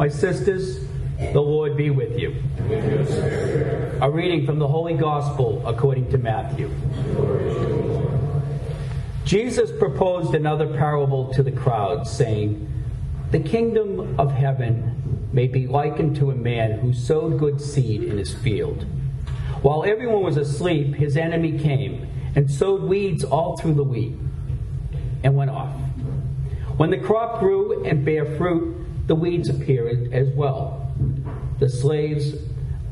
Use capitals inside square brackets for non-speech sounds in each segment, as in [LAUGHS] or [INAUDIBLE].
My sisters, the Lord be with you. A reading from the Holy Gospel according to Matthew. Jesus proposed another parable to the crowd, saying, The kingdom of heaven may be likened to a man who sowed good seed in his field. While everyone was asleep, his enemy came and sowed weeds all through the wheat and went off. When the crop grew and bare fruit, the weeds appeared as well. The slaves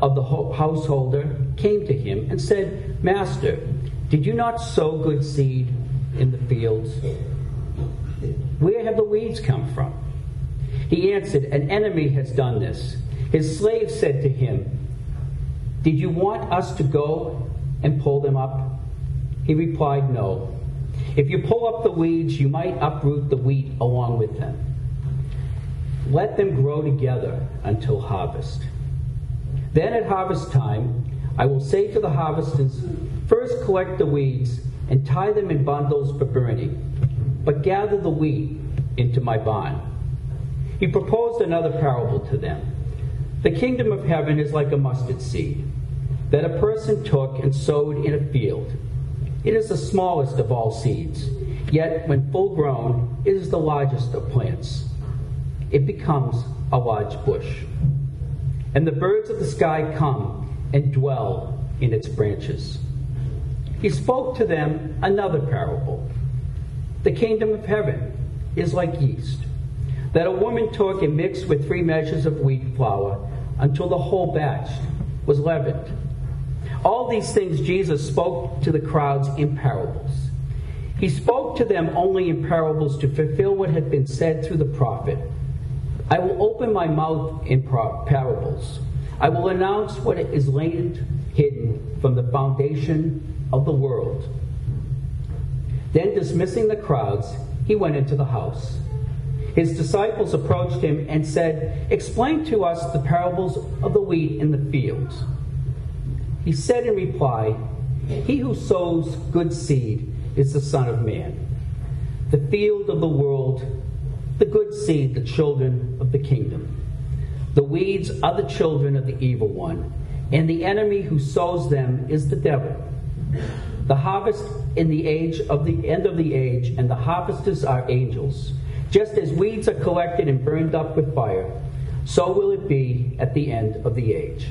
of the householder came to him and said, Master, did you not sow good seed in the fields? Where have the weeds come from? He answered, An enemy has done this. His slave said to him, Did you want us to go and pull them up? He replied, No. If you pull up the weeds, you might uproot the wheat along with them. Let them grow together until harvest. Then at harvest time, I will say to the harvesters, First collect the weeds and tie them in bundles for burning, but gather the wheat into my barn. He proposed another parable to them. The kingdom of heaven is like a mustard seed that a person took and sowed in a field. It is the smallest of all seeds, yet when full grown, it is the largest of plants. It becomes a large bush. And the birds of the sky come and dwell in its branches. He spoke to them another parable. The kingdom of heaven is like yeast that a woman took and mixed with three measures of wheat flour until the whole batch was leavened. All these things Jesus spoke to the crowds in parables. He spoke to them only in parables to fulfill what had been said through the prophet. I will open my mouth in parables. I will announce what is laid hidden from the foundation of the world. Then, dismissing the crowds, he went into the house. His disciples approached him and said, Explain to us the parables of the wheat in the fields. He said in reply, He who sows good seed is the Son of Man. The field of the world, the good seed, the children of the kingdom. The weeds are the children of the evil one, and the enemy who sows them is the devil. The harvest in the age of the end of the age, and the harvesters are angels. Just as weeds are collected and burned up with fire, so will it be at the end of the age.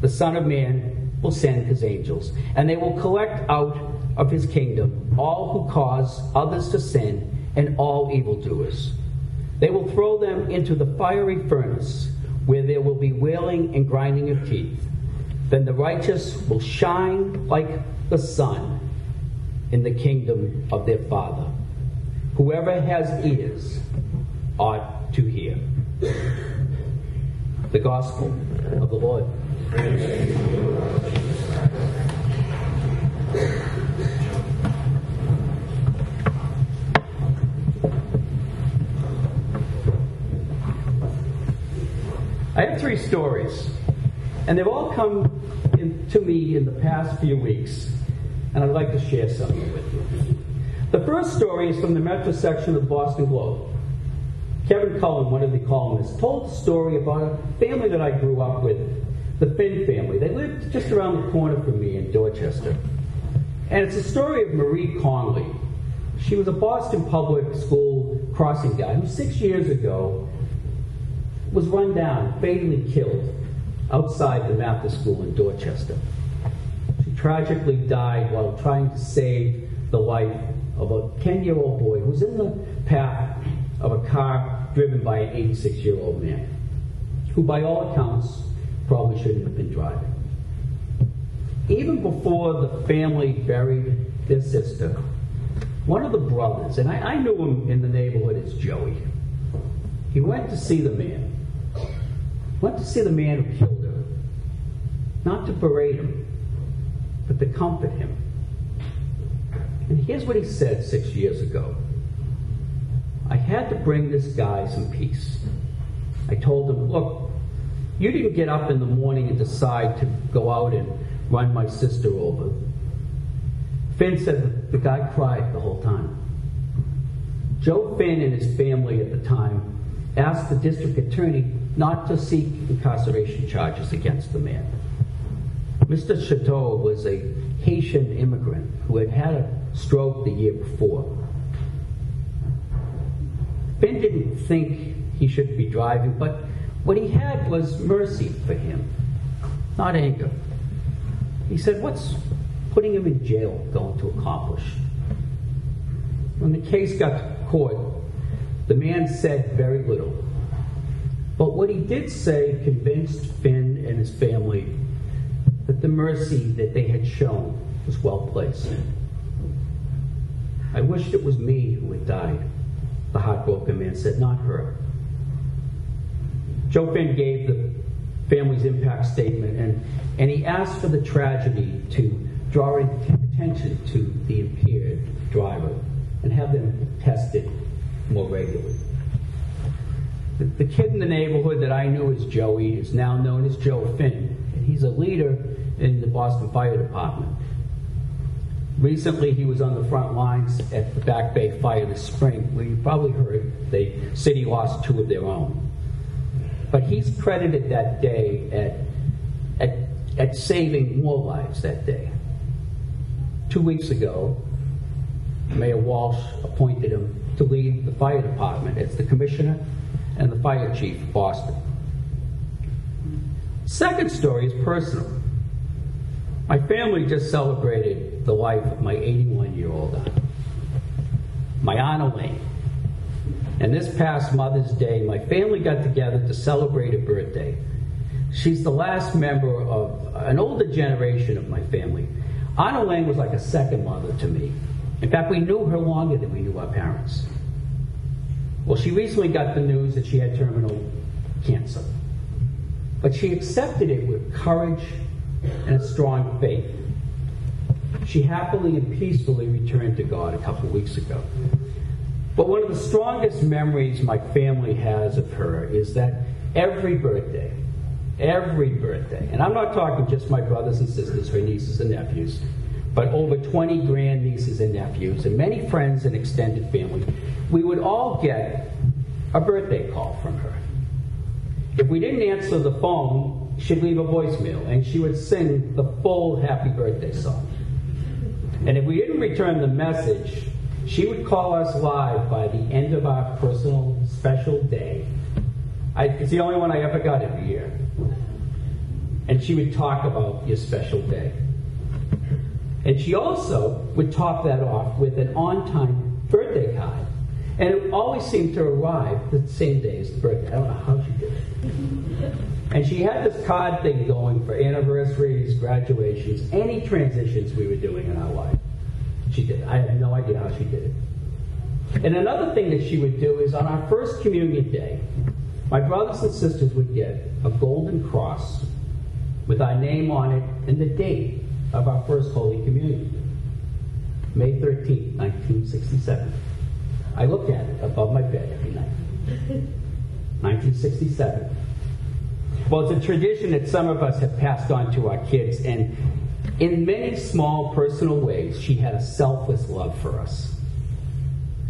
The Son of Man will send his angels, and they will collect out of his kingdom all who cause others to sin and all evildoers. They will throw them into the fiery furnace, where there will be wailing and grinding of teeth. Then the righteous will shine like the sun in the kingdom of their Father. Whoever has ears ought to hear. The Gospel of the Lord. I have three stories, and they've all come in, to me in the past few weeks, and I'd like to share some of them with you. The first story is from the Metro section of the Boston Globe. Kevin Cullen, one of the columnists, told the story about a family that I grew up with, the Finn family. They lived just around the corner from me in Dorchester. And it's a story of Marie Conley. She was a Boston public school crossing guard who six years ago was run down, fatally killed outside the Mathis School in Dorchester. She tragically died while trying to save the life of a 10 year old boy who was in the path of a car driven by an 86 year old man, who, by all accounts, probably shouldn't have been driving. Even before the family buried their sister, one of the brothers, and I, I knew him in the neighborhood as Joey, he went to see the man. Went to see the man who killed her. Not to berate him, but to comfort him. And here's what he said six years ago I had to bring this guy some peace. I told him, look, you didn't get up in the morning and decide to go out and run my sister over. Finn said the guy cried the whole time. Joe Finn and his family at the time asked the district attorney not to seek incarceration charges against the man. Mr. Chateau was a Haitian immigrant who had had a stroke the year before. Ben didn't think he should be driving, but what he had was mercy for him, not anger. He said, What's putting him in jail going to accomplish? When the case got to court, the man said very little. But what he did say convinced Finn and his family that the mercy that they had shown was well placed. I wished it was me who had died, the heartbroken man said, not her. Joe Finn gave the family's impact statement and, and he asked for the tragedy to draw attention to the impaired driver and have them tested more regularly. The, the kid in the neighborhood that I knew as Joey is now known as Joe Finn, and he's a leader in the Boston Fire Department. Recently, he was on the front lines at the Back Bay fire this spring, where you probably heard the city lost two of their own. But he's credited that day at, at, at saving more lives that day. Two weeks ago, Mayor Walsh appointed him to lead the fire department as the commissioner and the fire chief of Boston. Second story is personal. My family just celebrated the life of my 81 year old aunt, my Aunt Elaine. And this past Mother's Day, my family got together to celebrate her birthday. She's the last member of an older generation of my family. Aunt Elaine was like a second mother to me. In fact, we knew her longer than we knew our parents. Well, she recently got the news that she had terminal cancer. But she accepted it with courage and a strong faith. She happily and peacefully returned to God a couple weeks ago. But one of the strongest memories my family has of her is that every birthday, every birthday, and I'm not talking just my brothers and sisters, her nieces and nephews, but over 20 grandnieces and nephews, and many friends and extended family, we would all get a birthday call from her. If we didn't answer the phone, she'd leave a voicemail and she would sing the full happy birthday song. And if we didn't return the message, she would call us live by the end of our personal special day. I, it's the only one I ever got every year. And she would talk about your special day. And she also would top that off with an on time birthday card. And it always seemed to arrive the same day as the birthday. I don't know how she did it. And she had this card thing going for anniversaries, graduations, any transitions we were doing in our life. She did. I have no idea how she did it. And another thing that she would do is on our first communion day, my brothers and sisters would get a golden cross with our name on it and the date of our first Holy Communion. May 13, 1967. I look at it above my bed every night. [LAUGHS] 1967. Well, it's a tradition that some of us have passed on to our kids, and in many small personal ways, she had a selfless love for us.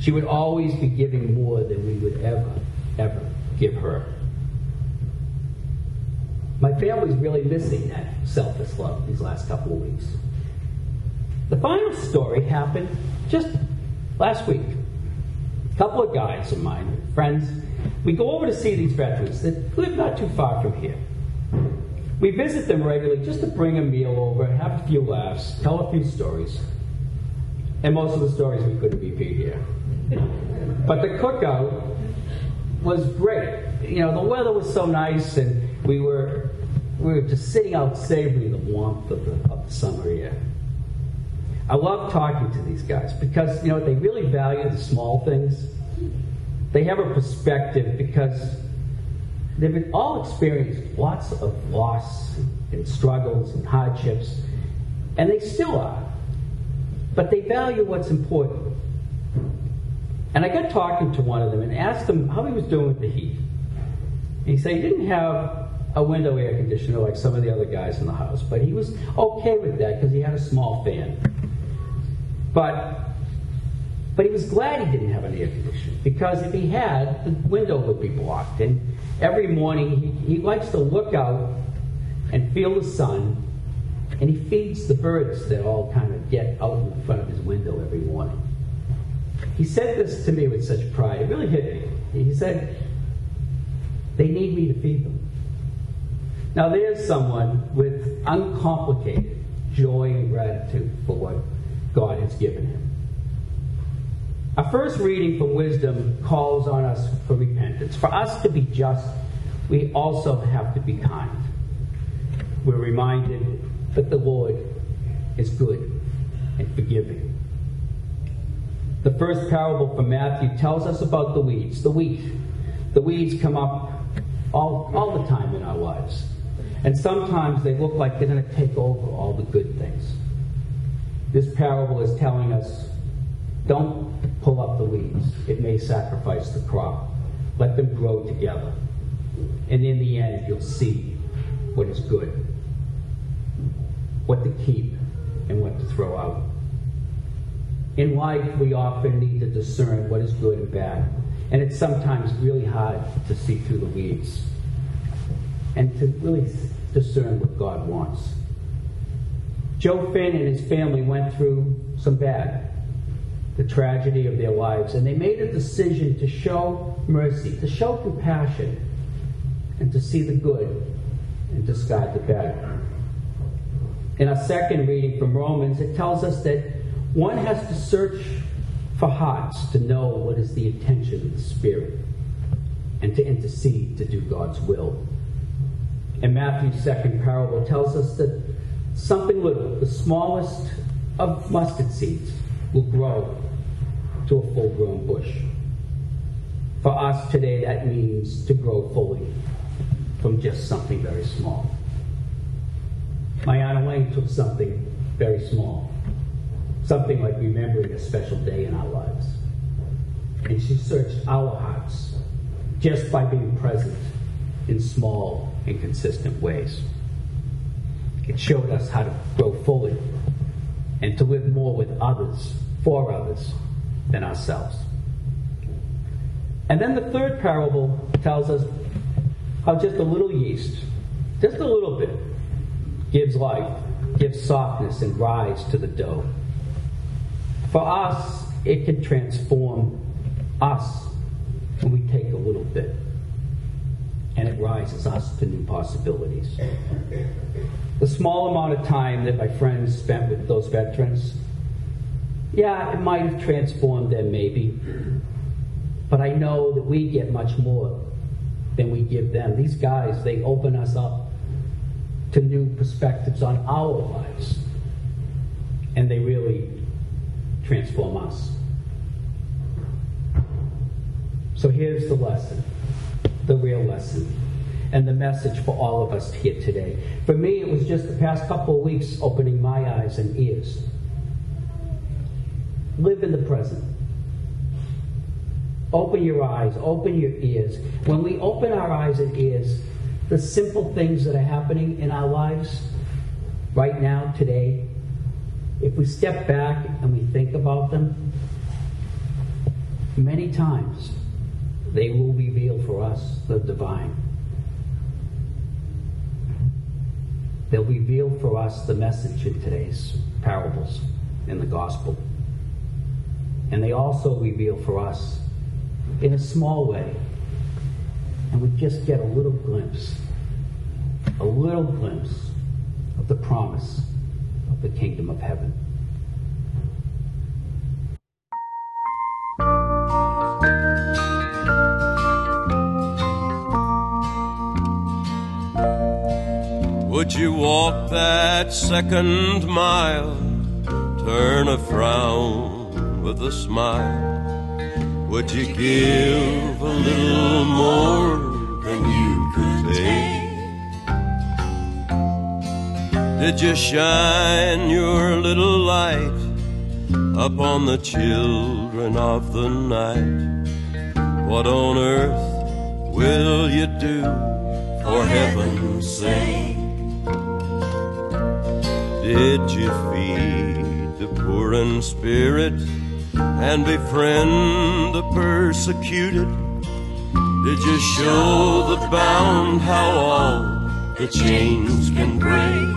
She would always be giving more than we would ever, ever give her. My family's really missing that selfless love these last couple of weeks. The final story happened just last week. Couple of guys of mine, friends, we go over to see these veterans that live not too far from here. We visit them regularly just to bring a meal over, have a few laughs, tell a few stories. And most of the stories we couldn't repeat here. But the cookout was great. You know, the weather was so nice, and we were we were just sitting out savoring the warmth of the, of the summer air. I love talking to these guys because you know they really value the small things they have a perspective because they've all experienced lots of loss and struggles and hardships, and they still are. But they value what's important. And I got talking to one of them and asked him how he was doing with the heat. And he said he didn't have a window air conditioner like some of the other guys in the house, but he was okay with that because he had a small fan. But But he was glad he didn't have an air conditioner because if he had, the window would be blocked. And every morning he, he likes to look out and feel the sun, and he feeds the birds that all kind of get out in front of his window every morning. He said this to me with such pride. It really hit me. He said, They need me to feed them. Now, there's someone with uncomplicated joy and gratitude for what God has given him. Our first reading from wisdom calls on us for repentance. For us to be just, we also have to be kind. We're reminded that the Lord is good and forgiving. The first parable from Matthew tells us about the weeds, the wheat. The weeds come up all, all the time in our lives. And sometimes they look like they're going to take over all the good things. This parable is telling us don't pull up the weeds, it may sacrifice the crop. Let them grow together. And in the end, you'll see what is good, what to keep, and what to throw out. In life, we often need to discern what is good and bad. And it's sometimes really hard to see through the weeds and to really discern what God wants. Joe Finn and his family went through some bad, the tragedy of their lives, and they made a decision to show mercy, to show compassion, and to see the good and discard the bad. In our second reading from Romans, it tells us that one has to search for hearts to know what is the intention of the Spirit and to intercede to do God's will. And Matthew's second parable tells us that something little, the smallest of mustard seeds, will grow to a full grown bush. For us today, that means to grow fully from just something very small. My Aunt Elaine took something very small, something like remembering a special day in our lives. And she searched our hearts just by being present in small and consistent ways. It showed us how to grow fully and to live more with others, for others, than ourselves. And then the third parable tells us how just a little yeast, just a little bit, gives life, gives softness and rise to the dough. For us, it can transform us when we take a little bit and it rises us to new possibilities. The small amount of time that my friends spent with those veterans, yeah, it might have transformed them maybe, but I know that we get much more than we give them. These guys, they open us up to new perspectives on our lives, and they really transform us. So here's the lesson the real lesson and the message for all of us here today. For me, it was just the past couple of weeks opening my eyes and ears. Live in the present. Open your eyes, open your ears. When we open our eyes and ears, the simple things that are happening in our lives right now, today, if we step back and we think about them, many times they will reveal for us the divine. They'll reveal for us the message in today's parables in the gospel. And they also reveal for us in a small way. And we just get a little glimpse, a little glimpse of the promise of the kingdom of heaven. Would you walk that second mile? Turn a frown with a smile. Would you give a little more than you could take? Did you shine your little light upon the children of the night? What on earth will you do for heaven's sake? Did you feed the poor in spirit and befriend the persecuted? Did you show the bound how all the chains can break?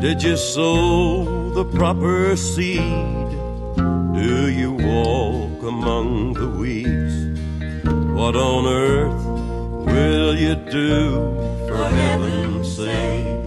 Did you sow the proper seed? Do you walk among the weeds? What on earth will you do for heaven's sake?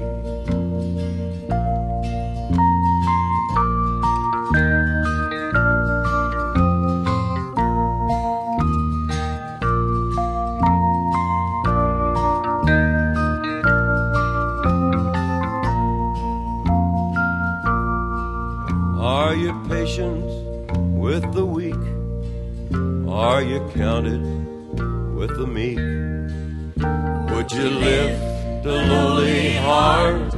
Would you lift a lowly heart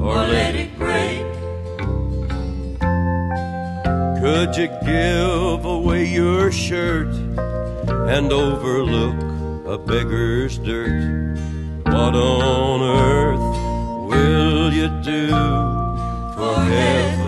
or let it break? Could you give away your shirt and overlook a beggar's dirt? What on earth will you do for heaven?